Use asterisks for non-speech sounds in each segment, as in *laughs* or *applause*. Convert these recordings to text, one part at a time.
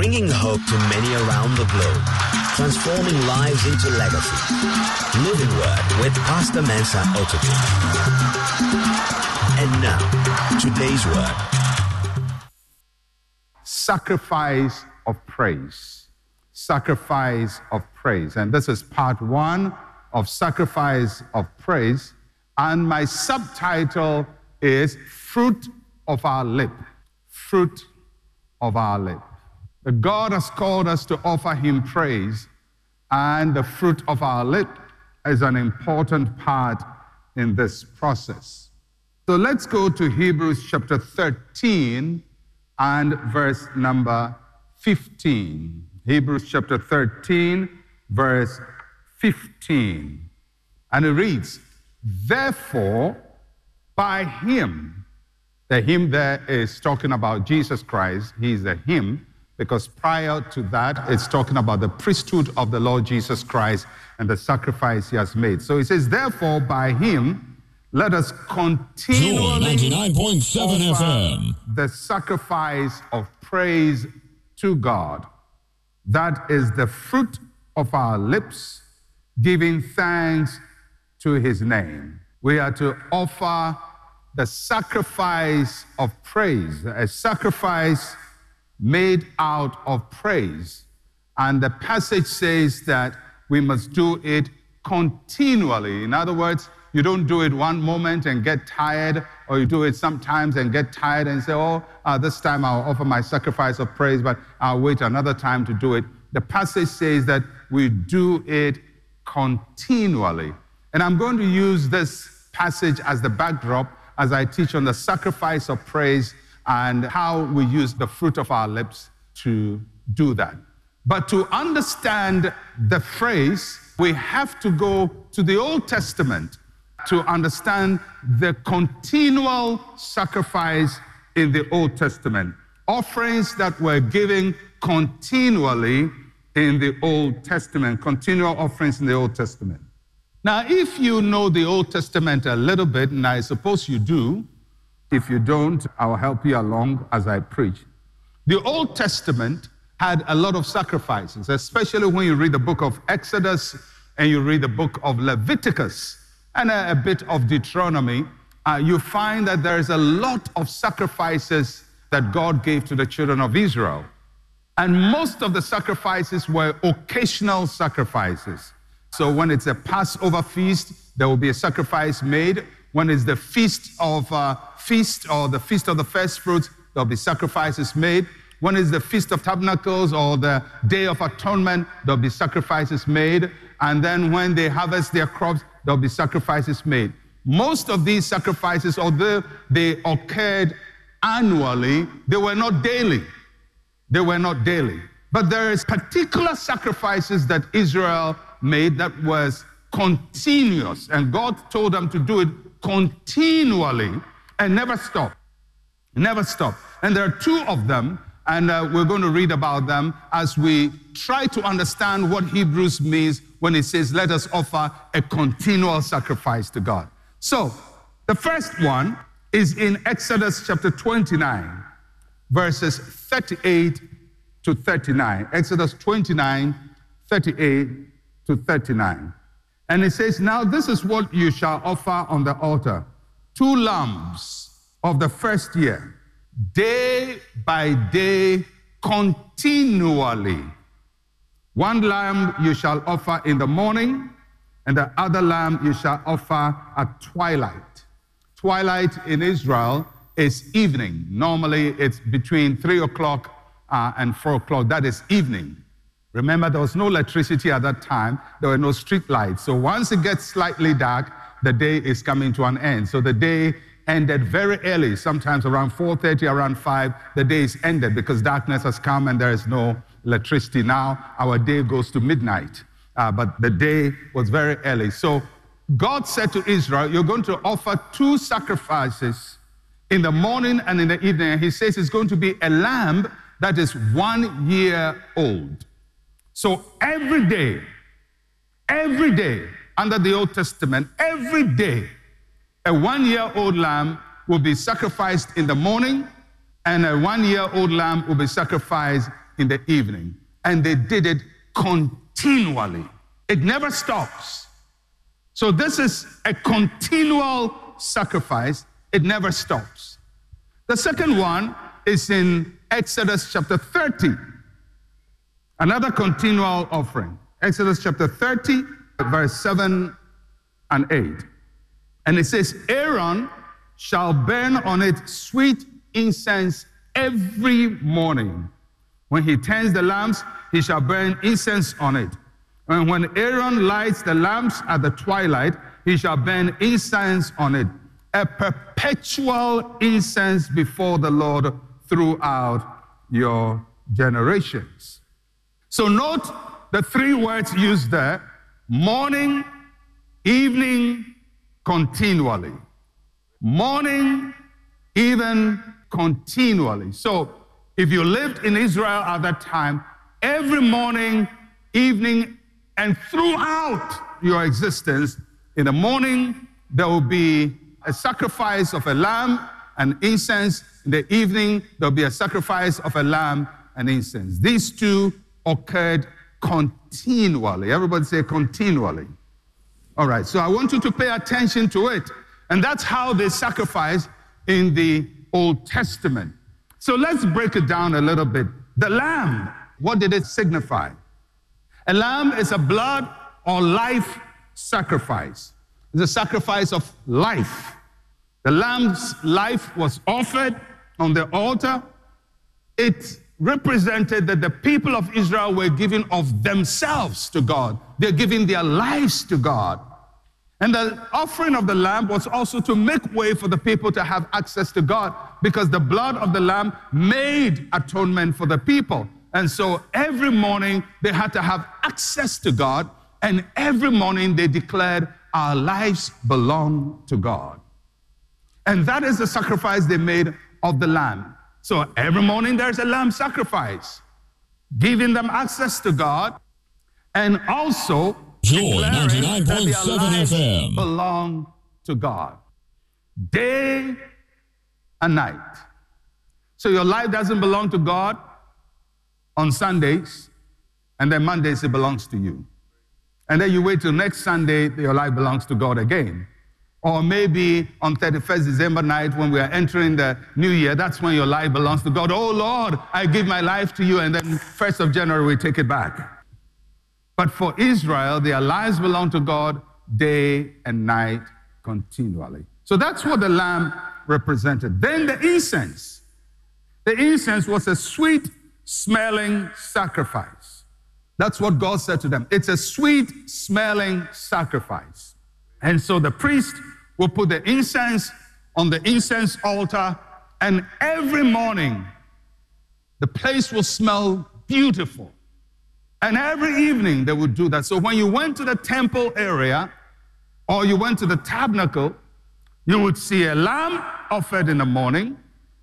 bringing hope to many around the globe, transforming lives into legacy. Living Word with Pastor Mensa Otabil. And now, today's word. Sacrifice of praise. Sacrifice of praise. And this is part one of sacrifice of praise. And my subtitle is Fruit of Our Lip. Fruit of Our Lip. The God has called us to offer Him praise, and the fruit of our lip is an important part in this process. So let's go to Hebrews chapter 13 and verse number 15. Hebrews chapter 13, verse 15. And it reads, Therefore, by him, the him there is talking about Jesus Christ, he's the him, because prior to that, it's talking about the priesthood of the Lord Jesus Christ and the sacrifice he has made. So he says, Therefore, by him, let us continually Joy 99.7 FM. the sacrifice of praise to God. That is the fruit of our lips, giving thanks to his name. We are to offer the sacrifice of praise, a sacrifice made out of praise. And the passage says that we must do it continually. In other words, you don't do it one moment and get tired, or you do it sometimes and get tired and say, Oh, uh, this time I'll offer my sacrifice of praise, but I'll wait another time to do it. The passage says that we do it continually. And I'm going to use this passage as the backdrop as I teach on the sacrifice of praise and how we use the fruit of our lips to do that. But to understand the phrase, we have to go to the Old Testament to understand the continual sacrifice in the Old Testament. Offerings that were given continually in the Old Testament, continual offerings in the Old Testament. Now, if you know the Old Testament a little bit, and I suppose you do, if you don't, I'll help you along as I preach. The Old Testament had a lot of sacrifices, especially when you read the book of Exodus and you read the book of Leviticus and a, a bit of Deuteronomy. Uh, you find that there is a lot of sacrifices that God gave to the children of Israel. And most of the sacrifices were occasional sacrifices. So when it's a Passover feast, there will be a sacrifice made. When it's the feast of uh, feast or the feast of the first fruits, there'll be sacrifices made. When it's the feast of tabernacles or the day of atonement, there'll be sacrifices made. And then when they harvest their crops, there'll be sacrifices made. Most of these sacrifices, although they occurred annually, they were not daily. They were not daily. But there is particular sacrifices that Israel made that was continuous. And God told them to do it continually and never stop. Never stop. And there are two of them, and uh, we're going to read about them as we try to understand what Hebrews means when it says, let us offer a continual sacrifice to God. So, the first one is in Exodus chapter 29, verses 38 to 39. Exodus 29, 38 to 39. And it says, Now this is what you shall offer on the altar two lambs of the first year, day by day, continually. One lamb you shall offer in the morning, and the other lamb you shall offer at twilight. Twilight in Israel is evening. Normally it's between three o'clock uh, and four o'clock. That is evening. Remember, there was no electricity at that time. There were no street lights. So once it gets slightly dark, the day is coming to an end. So the day ended very early, sometimes around 4.30, around 5, the day is ended because darkness has come and there is no electricity. Now our day goes to midnight. Uh, but the day was very early. So God said to Israel, you're going to offer two sacrifices in the morning and in the evening. And He says it's going to be a lamb that is one year old. So every day, every day under the Old Testament, every day, a one year old lamb will be sacrificed in the morning, and a one year old lamb will be sacrificed in the evening. And they did it continually. It never stops. So this is a continual sacrifice. It never stops. The second one is in Exodus chapter 30. Another continual offering. Exodus chapter 30, verse 7 and 8. And it says, Aaron shall burn on it sweet incense every morning. When he tends the lamps, he shall burn incense on it. And when Aaron lights the lamps at the twilight, he shall burn incense on it, a perpetual incense before the Lord throughout your generations. So note the three words used there morning, evening, continually. Morning, even continually. So if you lived in Israel at that time, every morning, evening, and throughout your existence, in the morning, there will be a sacrifice of a lamb and incense. In the evening, there'll be a sacrifice of a lamb and incense. These two occurred continually. Everybody say continually. All right, so I want you to pay attention to it. And that's how they sacrifice in the Old Testament. So let's break it down a little bit. The lamb, what did it signify? A lamb is a blood or life sacrifice. It's a sacrifice of life. The lamb's life was offered on the altar. It represented that the people of Israel were giving of themselves to God. They're giving their lives to God. And the offering of the lamb was also to make way for the people to have access to God because the blood of the lamb made atonement for the people. And so every morning they had to have access to God, and every morning they declared, Our lives belong to God. And that is the sacrifice they made of the lamb. So every morning there's a lamb sacrifice, giving them access to God, and also Joy 99.7 FM. belong to God. Day and night. So your life doesn't belong to God on Sundays, and then Mondays it belongs to you. And then you wait till next Sunday, your life belongs to God again. Or maybe on 31st December night when we are entering the new year, that's when your life belongs to God. Oh Lord, I give my life to you, and then 1st of January we take it back. But for Israel, their lives belong to God day and night continually. So that's what the lamb represented. Then the incense. The incense was a sweet smelling sacrifice. That's what God said to them. It's a sweet smelling sacrifice. And so the priest will put the incense on the incense altar, and every morning the place will smell beautiful. And every evening they would do that. So when you went to the temple area or you went to the tabernacle, you would see a lamb offered in the morning.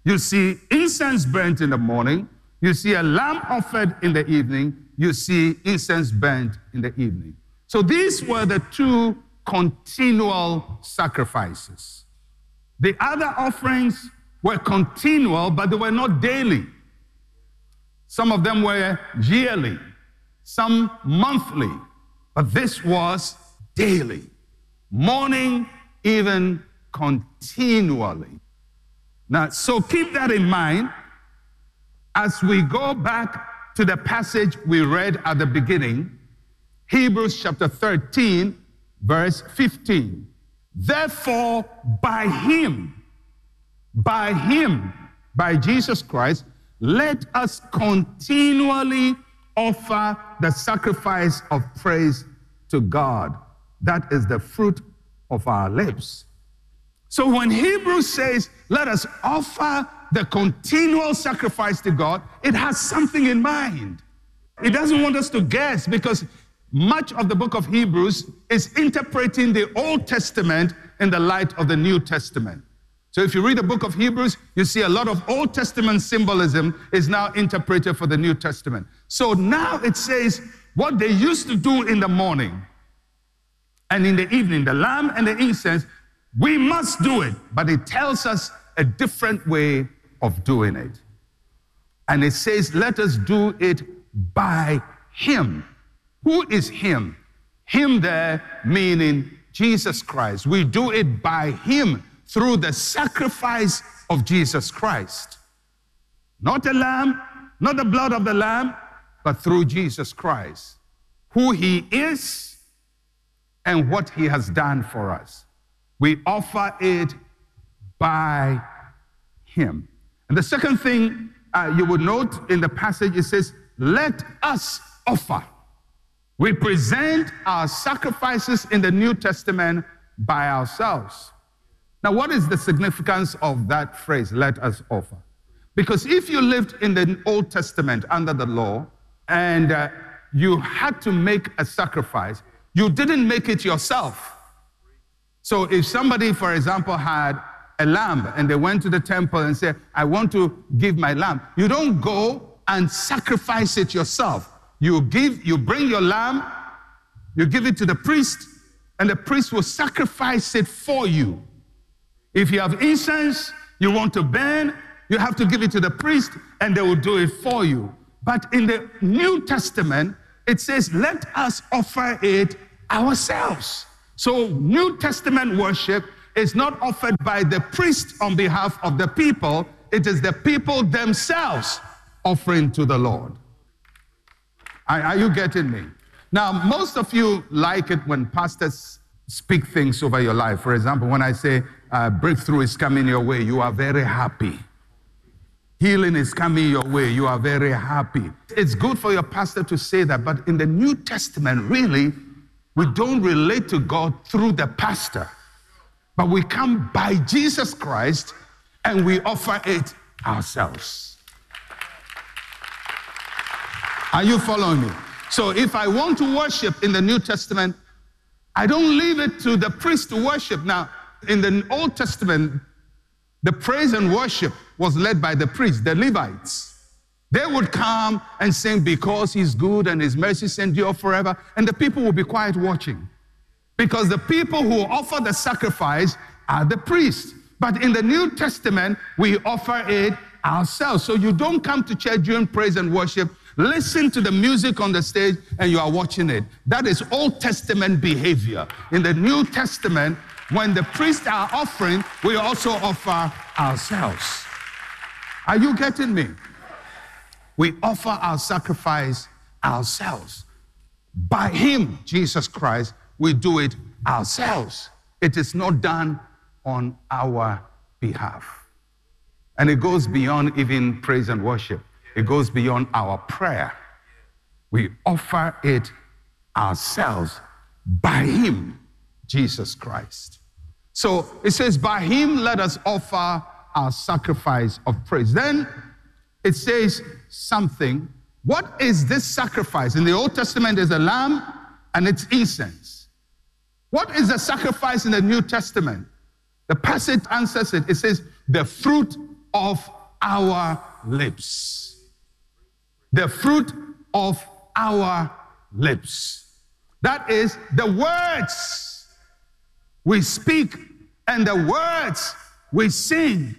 You see incense burnt in the morning. You see a lamb offered in the evening. You see incense burnt in the evening. So these were the two continual sacrifices. The other offerings were continual, but they were not daily. Some of them were yearly some monthly, but this was daily, morning, even continually. Now, so keep that in mind as we go back to the passage we read at the beginning, Hebrews chapter 13, verse 15. Therefore, by him, by him, by Jesus Christ, let us continually offer the sacrifice of praise to God. That is the fruit of our lips. So when Hebrews says, let us offer the continual sacrifice to God, it has something in mind. It doesn't want us to guess because much of the book of Hebrews is interpreting the Old Testament in the light of the New Testament. So if you read the book of Hebrews, you see a lot of Old Testament symbolism is now interpreted for the New Testament. So now it says what they used to do in the morning and in the evening, the lamb and the incense, we must do it, but it tells us a different way of doing it. And it says, let us do it by him. Who is him? Him there meaning Jesus Christ. We do it by him through the sacrifice of Jesus Christ. Not a lamb, not the blood of the lamb, but through Jesus Christ. Who he is and what he has done for us. We offer it by him. And the second thing uh, you would note in the passage, it says, Let us offer. We present our sacrifices in the New Testament by ourselves. Now, what is the significance of that phrase, let us offer? Because if you lived in the Old Testament under the law and uh, you had to make a sacrifice, you didn't make it yourself. So if somebody, for example, had a lamb and they went to the temple and said, I want to give my lamb, you don't go and sacrifice it yourself. You give, you bring your lamb, you give it to the priest, and the priest will sacrifice it for you. If you have incense you want to burn, you have to give it to the priest, and they will do it for you. But in the New Testament, it says, let us offer it ourselves. So, New Testament worship is not offered by the priest on behalf of the people, it is the people themselves offering to the Lord. Are, are you getting me? Now, most of you like it when pastors speak things over your life. For example, when I say uh, breakthrough is coming your way, you are very happy. Healing is coming your way, you are very happy. It's good for your pastor to say that, but in the New Testament, really, we don't relate to God through the pastor, but we come by Jesus Christ and we offer it ourselves. Are you following me? So if I want to worship in the New Testament, I don't leave it to the priest to worship. Now, in the Old Testament, the praise and worship was led by the priests, the Levites. They would come and sing, Because he's good and his mercies endure forever. And the people will be quiet watching. Because the people who offer the sacrifice are the priests. But in the New Testament, we offer it ourselves. So you don't come to church during praise and worship Listen to the music on the stage and you are watching it. That is Old Testament behavior. In the New Testament, when the priests are offering, we also offer ourselves. Are you getting me? We offer our sacrifice ourselves. By Him, Jesus Christ, we do it ourselves. It is not done on our behalf. And it goes beyond even praise and worship. It goes beyond our prayer. We offer it ourselves by Him, Jesus Christ. So it says, By Him let us offer our sacrifice of praise. Then it says something. What is this sacrifice? In the Old Testament, there's a lamb and it's incense. What is the sacrifice in the New Testament? The passage answers it. It says, The fruit of our lips the fruit of our lips. That is the words we speak and the words we sing.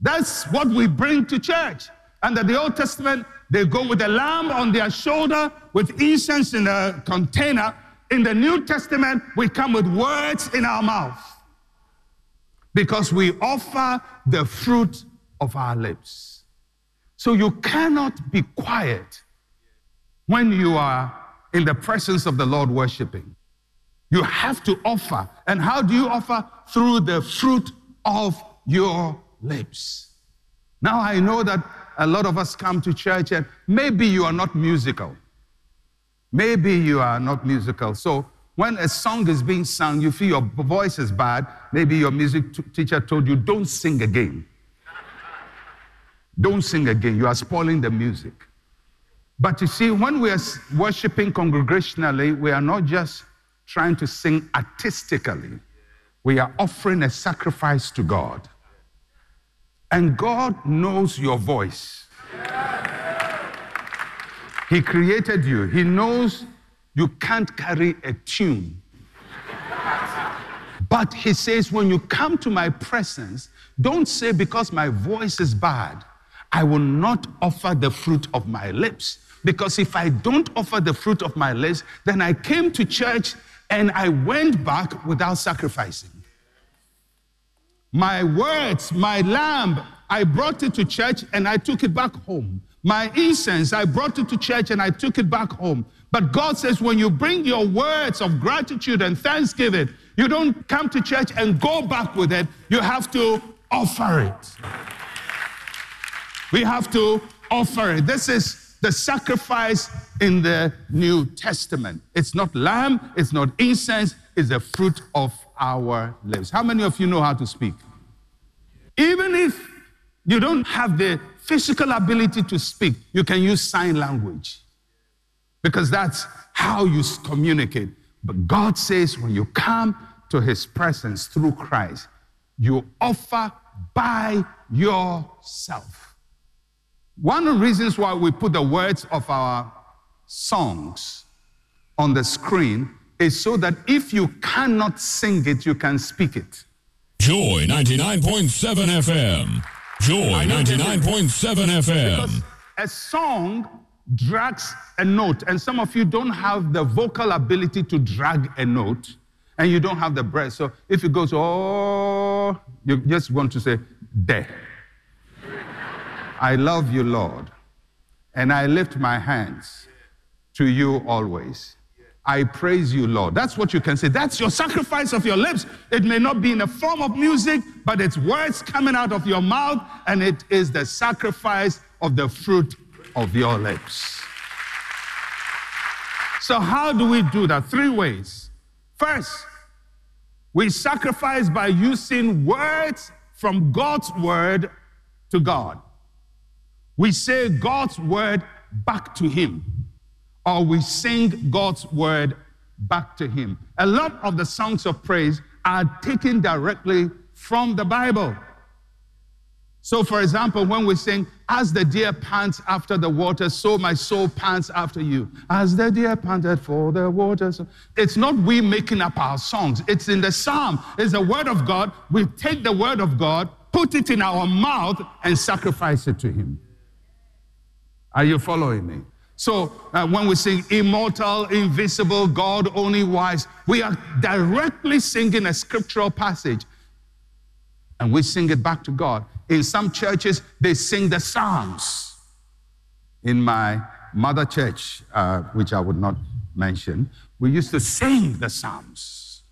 That's what we bring to church. Under the Old Testament, they go with a lamb on their shoulder with incense in a container. In the New Testament, we come with words in our mouth because we offer the fruit of our lips. So you cannot be quiet when you are in the presence of the Lord worshiping. You have to offer. And how do you offer? Through the fruit of your lips. Now I know that a lot of us come to church and maybe you are not musical. Maybe you are not musical. So when a song is being sung, you feel your voice is bad. Maybe your music t- teacher told you, don't sing again. Don't sing again. You are spoiling the music. But you see, when we are worshiping congregationally, we are not just trying to sing artistically, we are offering a sacrifice to God. And God knows your voice. He created you, He knows you can't carry a tune. But He says, when you come to my presence, don't say because my voice is bad. I will not offer the fruit of my lips. Because if I don't offer the fruit of my lips, then I came to church and I went back without sacrificing. My words, my lamb, I brought it to church and I took it back home. My incense, I brought it to church and I took it back home. But God says, when you bring your words of gratitude and thanksgiving, you don't come to church and go back with it. You have to offer it. We have to offer it. This is the sacrifice in the New Testament. It's not lamb, it's not incense, it's the fruit of our lips. How many of you know how to speak? Even if you don't have the physical ability to speak, you can use sign language because that's how you communicate. But God says when you come to his presence through Christ, you offer by yourself. One of the reasons why we put the words of our songs on the screen is so that if you cannot sing it, you can speak it. Joy 99.7 FM. Joy 99.7 FM. Because a song drags a note, and some of you don't have the vocal ability to drag a note, and you don't have the breath. So if it goes, oh, you just want to say, there. I love you, Lord, and I lift my hands to you always. I praise you, Lord. That's what you can say. That's your sacrifice of your lips. It may not be in the form of music, but it's words coming out of your mouth, and it is the sacrifice of the fruit of your lips. So, how do we do that? Three ways. First, we sacrifice by using words from God's word to God. We say God's word back to Him or we sing God's word back to Him. A lot of the songs of praise are taken directly from the Bible. So, for example, when we sing, As the deer pants after the water, so my soul pants after you. As the deer panted for the waters. It's not we making up our songs, it's in the psalm, it's the word of God. We take the word of God, put it in our mouth, and sacrifice it to Him. Are you following me? So uh, when we sing immortal, invisible, God only wise, we are directly singing a scriptural passage and we sing it back to God. In some churches, they sing the Psalms. In my mother church, uh, which I would not mention, we used to sing the Psalms.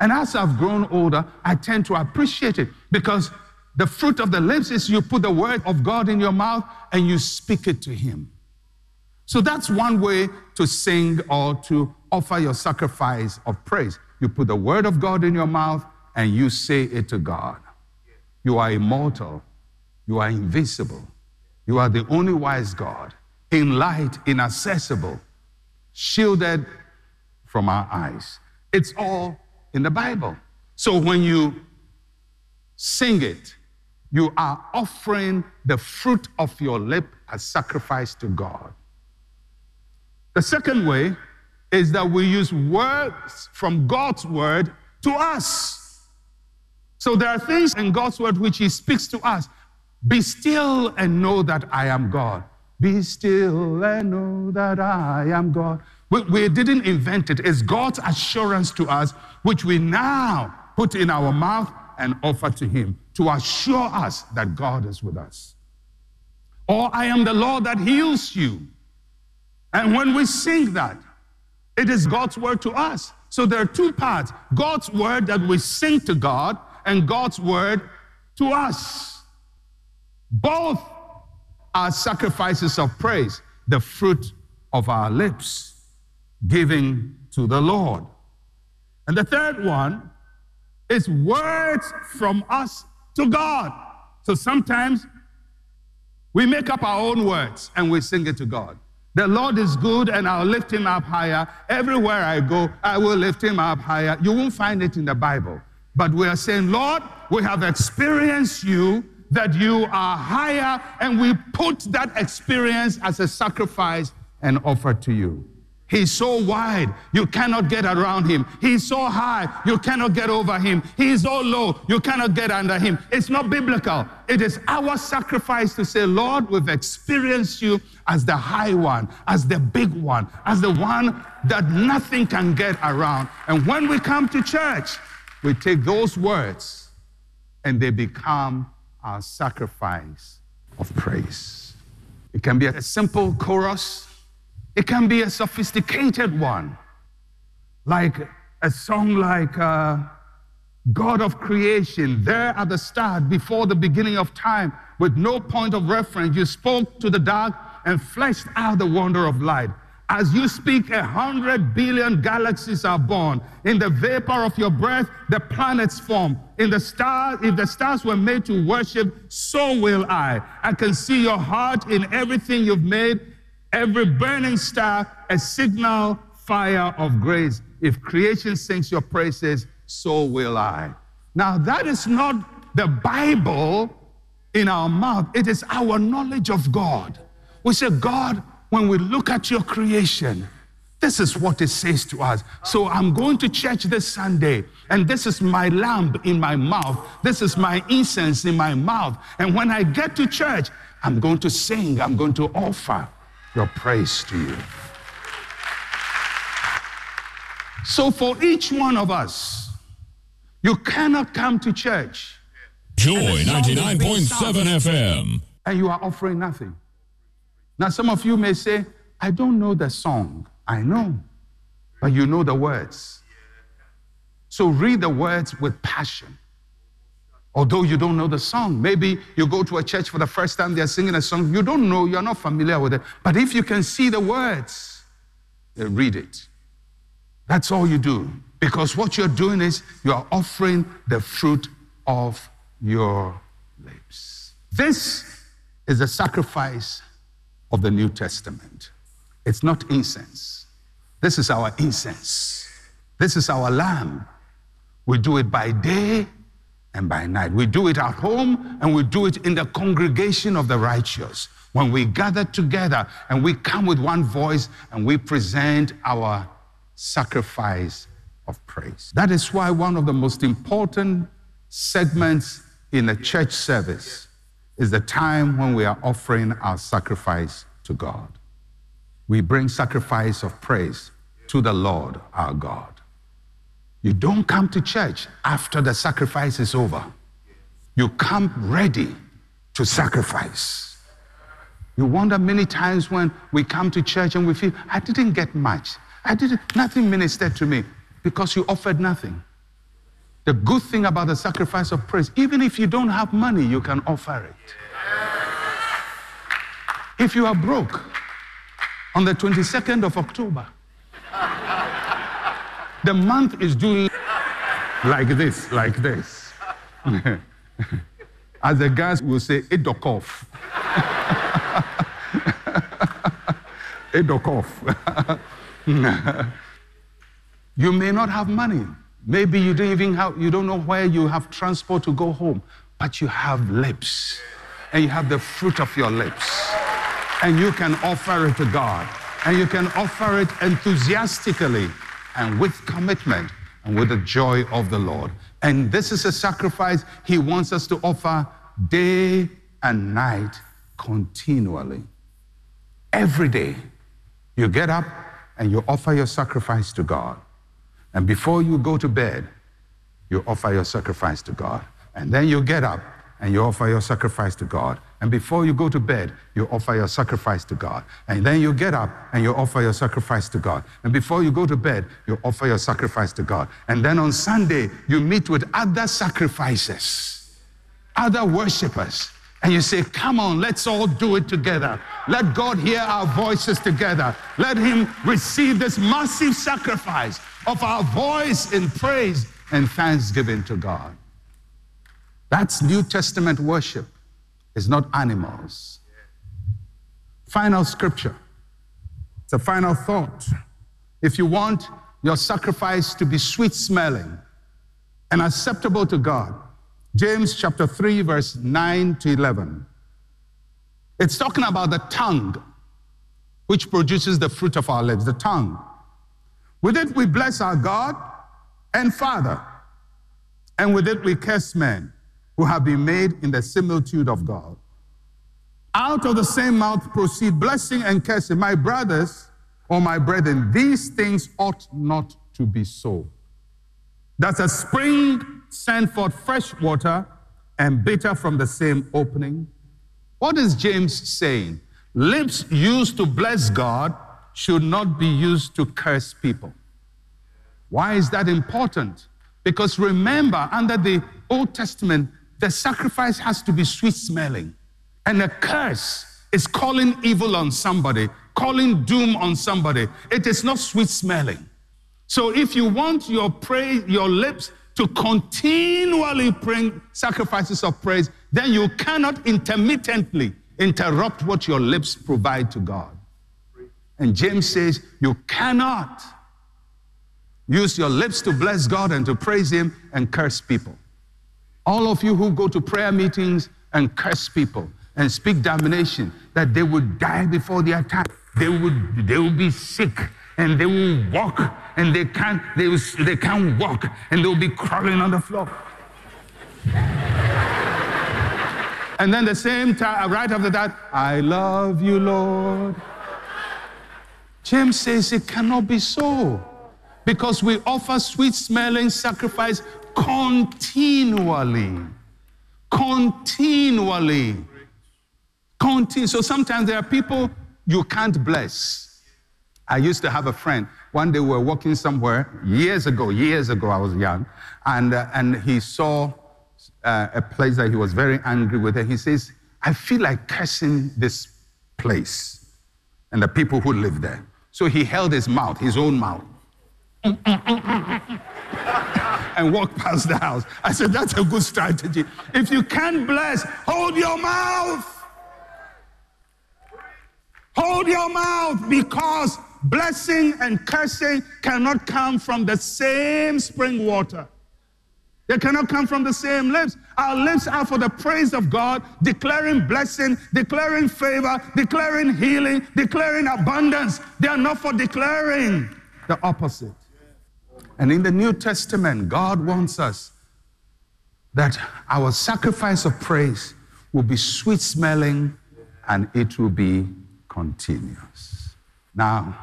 And as I've grown older, I tend to appreciate it because the fruit of the lips is you put the word of God in your mouth and you speak it to Him. So that's one way to sing or to offer your sacrifice of praise. You put the word of God in your mouth and you say it to God. You are immortal. You are invisible. You are the only wise God, in light, inaccessible, shielded from our eyes. It's all in the Bible. So when you sing it, you are offering the fruit of your lip as sacrifice to God. The second way is that we use words from God's word to us. So there are things in God's word which He speaks to us. Be still and know that I am God. Be still and know that I am God. We, we didn't invent it. It's God's assurance to us, which we now put in our mouth and offer to Him to assure us that God is with us. Or I am the Lord that heals you. And when we sing that, it is God's word to us. So there are two parts God's word that we sing to God, and God's word to us. Both are sacrifices of praise, the fruit of our lips, giving to the Lord. And the third one is words from us to God. So sometimes we make up our own words and we sing it to God. The Lord is good and I'll lift him up higher. Everywhere I go, I will lift him up higher. You won't find it in the Bible. But we are saying, Lord, we have experienced you, that you are higher, and we put that experience as a sacrifice and offer to you. He's so wide, you cannot get around him. He's so high, you cannot get over him. He's so low, you cannot get under him. It's not biblical. It is our sacrifice to say, Lord, we've experienced you as the high one, as the big one, as the one that nothing can get around. And when we come to church, we take those words and they become our sacrifice of praise. It can be a simple chorus, it can be a sophisticated one, like a song like uh, God of creation, there at the start, before the beginning of time, with no point of reference. You spoke to the dark and fleshed out the wonder of light. As you speak, a hundred billion galaxies are born. In the vapor of your breath, the planets form. In the stars, if the stars were made to worship, so will I. I can see your heart in everything you've made. Every burning star, a signal fire of grace. If creation sings your praises, so will I. Now, that is not the Bible in our mouth, it is our knowledge of God. We say, God, when we look at your creation, this is what it says to us. So I'm going to church this Sunday, and this is my lamp in my mouth. This is my incense in my mouth. And when I get to church, I'm going to sing, I'm going to offer your praise to you. So for each one of us, you cannot come to church. Joy 99.7 FM. And you are offering nothing. Now, some of you may say, I don't know the song. I know, but you know the words. So read the words with passion. Although you don't know the song, maybe you go to a church for the first time, they're singing a song, you don't know, you're not familiar with it. But if you can see the words, read it. That's all you do. Because what you're doing is you're offering the fruit of your lips. This is a sacrifice of the New Testament. It's not incense. This is our incense. This is our lamb. We do it by day and by night. We do it at home and we do it in the congregation of the righteous. When we gather together and we come with one voice and we present our sacrifice of praise. That is why one of the most important segments in the church service is the time when we are offering our sacrifice to God. We bring sacrifice of praise to the Lord our God. You don't come to church after the sacrifice is over. You come ready to sacrifice. You wonder many times when we come to church and we feel, I didn't get much. I didn't, nothing ministered to me because you offered nothing. The good thing about the sacrifice of praise, even if you don't have money, you can offer it. If you are broke on the 22nd of October, the month is doing like this, like this. *laughs* As the guys will say, Edokov. *laughs* Edokov. *laughs* you may not have money. Maybe you don't even have, you don't know where you have transport to go home, but you have lips and you have the fruit of your lips and you can offer it to God and you can offer it enthusiastically and with commitment and with the joy of the Lord. And this is a sacrifice he wants us to offer day and night continually. Every day, you get up and you offer your sacrifice to God. And before you go to bed, you offer your sacrifice to God. And then you get up and you offer your sacrifice to God. And before you go to bed, you offer your sacrifice to God. And then you get up and you offer your sacrifice to God. And before you go to bed, you offer your sacrifice to God. And then on Sunday, you meet with other sacrifices, other worshipers. And you say, Come on, let's all do it together. Let God hear our voices together. Let Him receive this massive sacrifice of our voice in praise and thanksgiving to God. That's New Testament worship. It's not animals. Final scripture. It's a final thought. If you want your sacrifice to be sweet smelling and acceptable to God, James chapter 3, verse 9 to 11. It's talking about the tongue. which produces the fruit of our lips, the tongue. With it we bless our God and Father, and with it we curse men who have been made in the similitude of God. Out of the same mouth proceed blessing and cursing. My brothers or my brethren, these things ought not to be so. Does a spring send forth fresh water and bitter from the same opening? What is James saying? Lips used to bless God should not be used to curse people. Why is that important? Because remember, under the Old Testament, the sacrifice has to be sweet smelling. And a curse is calling evil on somebody, calling doom on somebody. It is not sweet smelling. So if you want your praise, your lips to continually bring sacrifices of praise, then you cannot intermittently interrupt what your lips provide to God. And James says you cannot use your lips to bless God and to praise Him and curse people. All of you who go to prayer meetings and curse people and speak damnation that they would die before their time, they would, they will be sick and they will walk and they can't, they, will, they can't walk and they'll be crawling on the floor. and then the same time, uh, right after that, I love you, Lord. James says it cannot be so because we offer sweet smelling sacrifice continually. Continually. Continue. So sometimes there are people you can't bless. I used to have a friend. One day we were walking somewhere years ago, years ago, I was young, and, uh, and he saw uh, a place that he was very angry with. And he says, I feel like cursing this place and the people who live there. So he held his mouth, his own mouth, *laughs* and walk past the house. I said, That's a good strategy. If you can't bless, hold your mouth. Hold your mouth because blessing and cursing cannot come from the same spring water. They cannot come from the same lips. Our lips are for the praise of God, declaring blessing, declaring favor, declaring healing, declaring abundance. They are not for declaring the opposite. And in the New Testament, God wants us that our sacrifice of praise will be sweet smelling and it will be continuous. Now,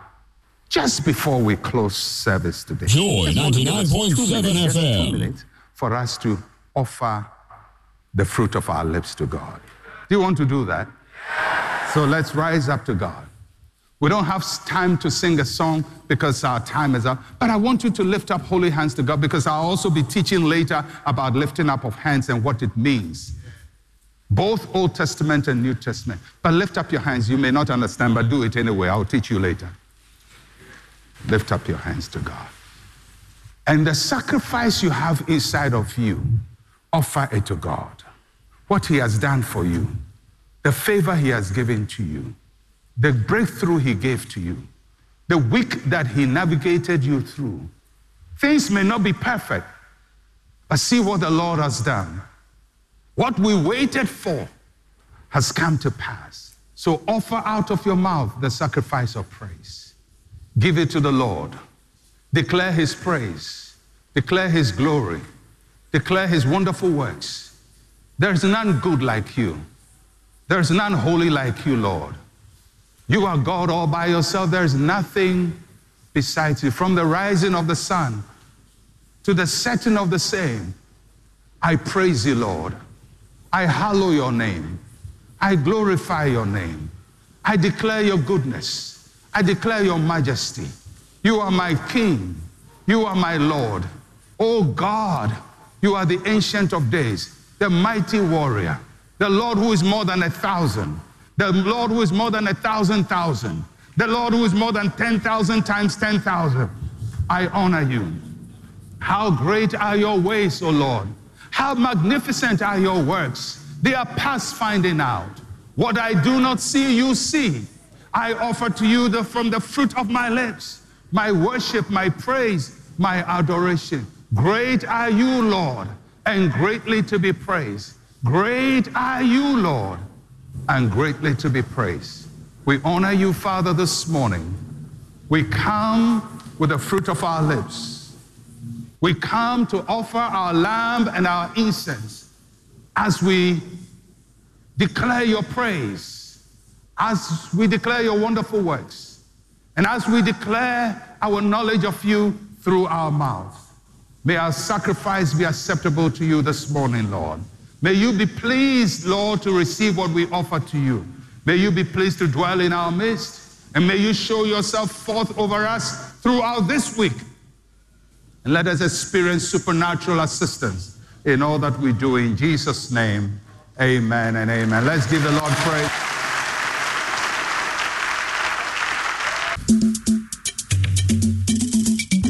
just before we close service today, Joy 99.7 FM. for us to offer the fruit of our lips to God. Do you want to do that? So let's rise up to God. We don't have time to sing a song because our time is up, but I want you to lift up holy hands to God because I'll also be teaching later about lifting up of hands and what it means. Both Old Testament and New Testament. But lift up your hands. You may not understand, but do it anyway. I'll teach you later. Lift up your hands to God. And the sacrifice you have inside of you, offer it to God. What He has done for you, the favor He has given to you, the breakthrough He gave to you, the week that He navigated you through. Things may not be perfect, but see what the Lord has done. What we waited for has come to pass. So offer out of your mouth the sacrifice of praise. Give it to the Lord. Declare his praise. Declare his glory. Declare his wonderful works. There is none good like you. There is none holy like you, Lord. You are God all by yourself. There is nothing besides you. From the rising of the sun to the setting of the same, I praise you, Lord. I hallow your name. I glorify your name. I declare your goodness. I declare your majesty. You are my king. You are my Lord. Oh God, you are the ancient of days, the mighty warrior, the Lord who is more than a thousand, the Lord who is more than a thousand thousand, the Lord who is more than 10,000 times 10,000. I honor you. How great are your ways, O Lord. How magnificent are your works. They are past finding out. What I do not see, you see. I offer to you the, from the fruit of my lips, my worship, my praise, my adoration. Great are you, Lord, and greatly to be praised. Great are you, Lord, and greatly to be praised. We honor you, Father, this morning. We come with the fruit of our lips. We come to offer our lamb and our incense as we declare your praise, as we declare your wonderful works, and as we declare our knowledge of you through our mouths. May our sacrifice be acceptable to you this morning, Lord. May you be pleased, Lord, to receive what we offer to you. May you be pleased to dwell in our midst, and may you show yourself forth over us throughout this week. And let us experience supernatural assistance in all that we do. In Jesus' name, amen and amen. Let's give the Lord praise.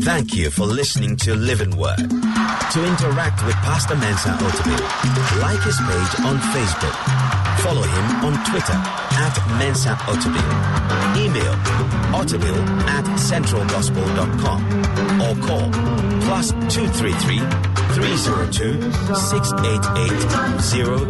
Thank you for listening to Living Word. To interact with Pastor Mensa Otabil, like his page on Facebook. Follow him on Twitter at Mensa Otabil. Email otabil at centralgospel.com or call plus 233 302 688 000.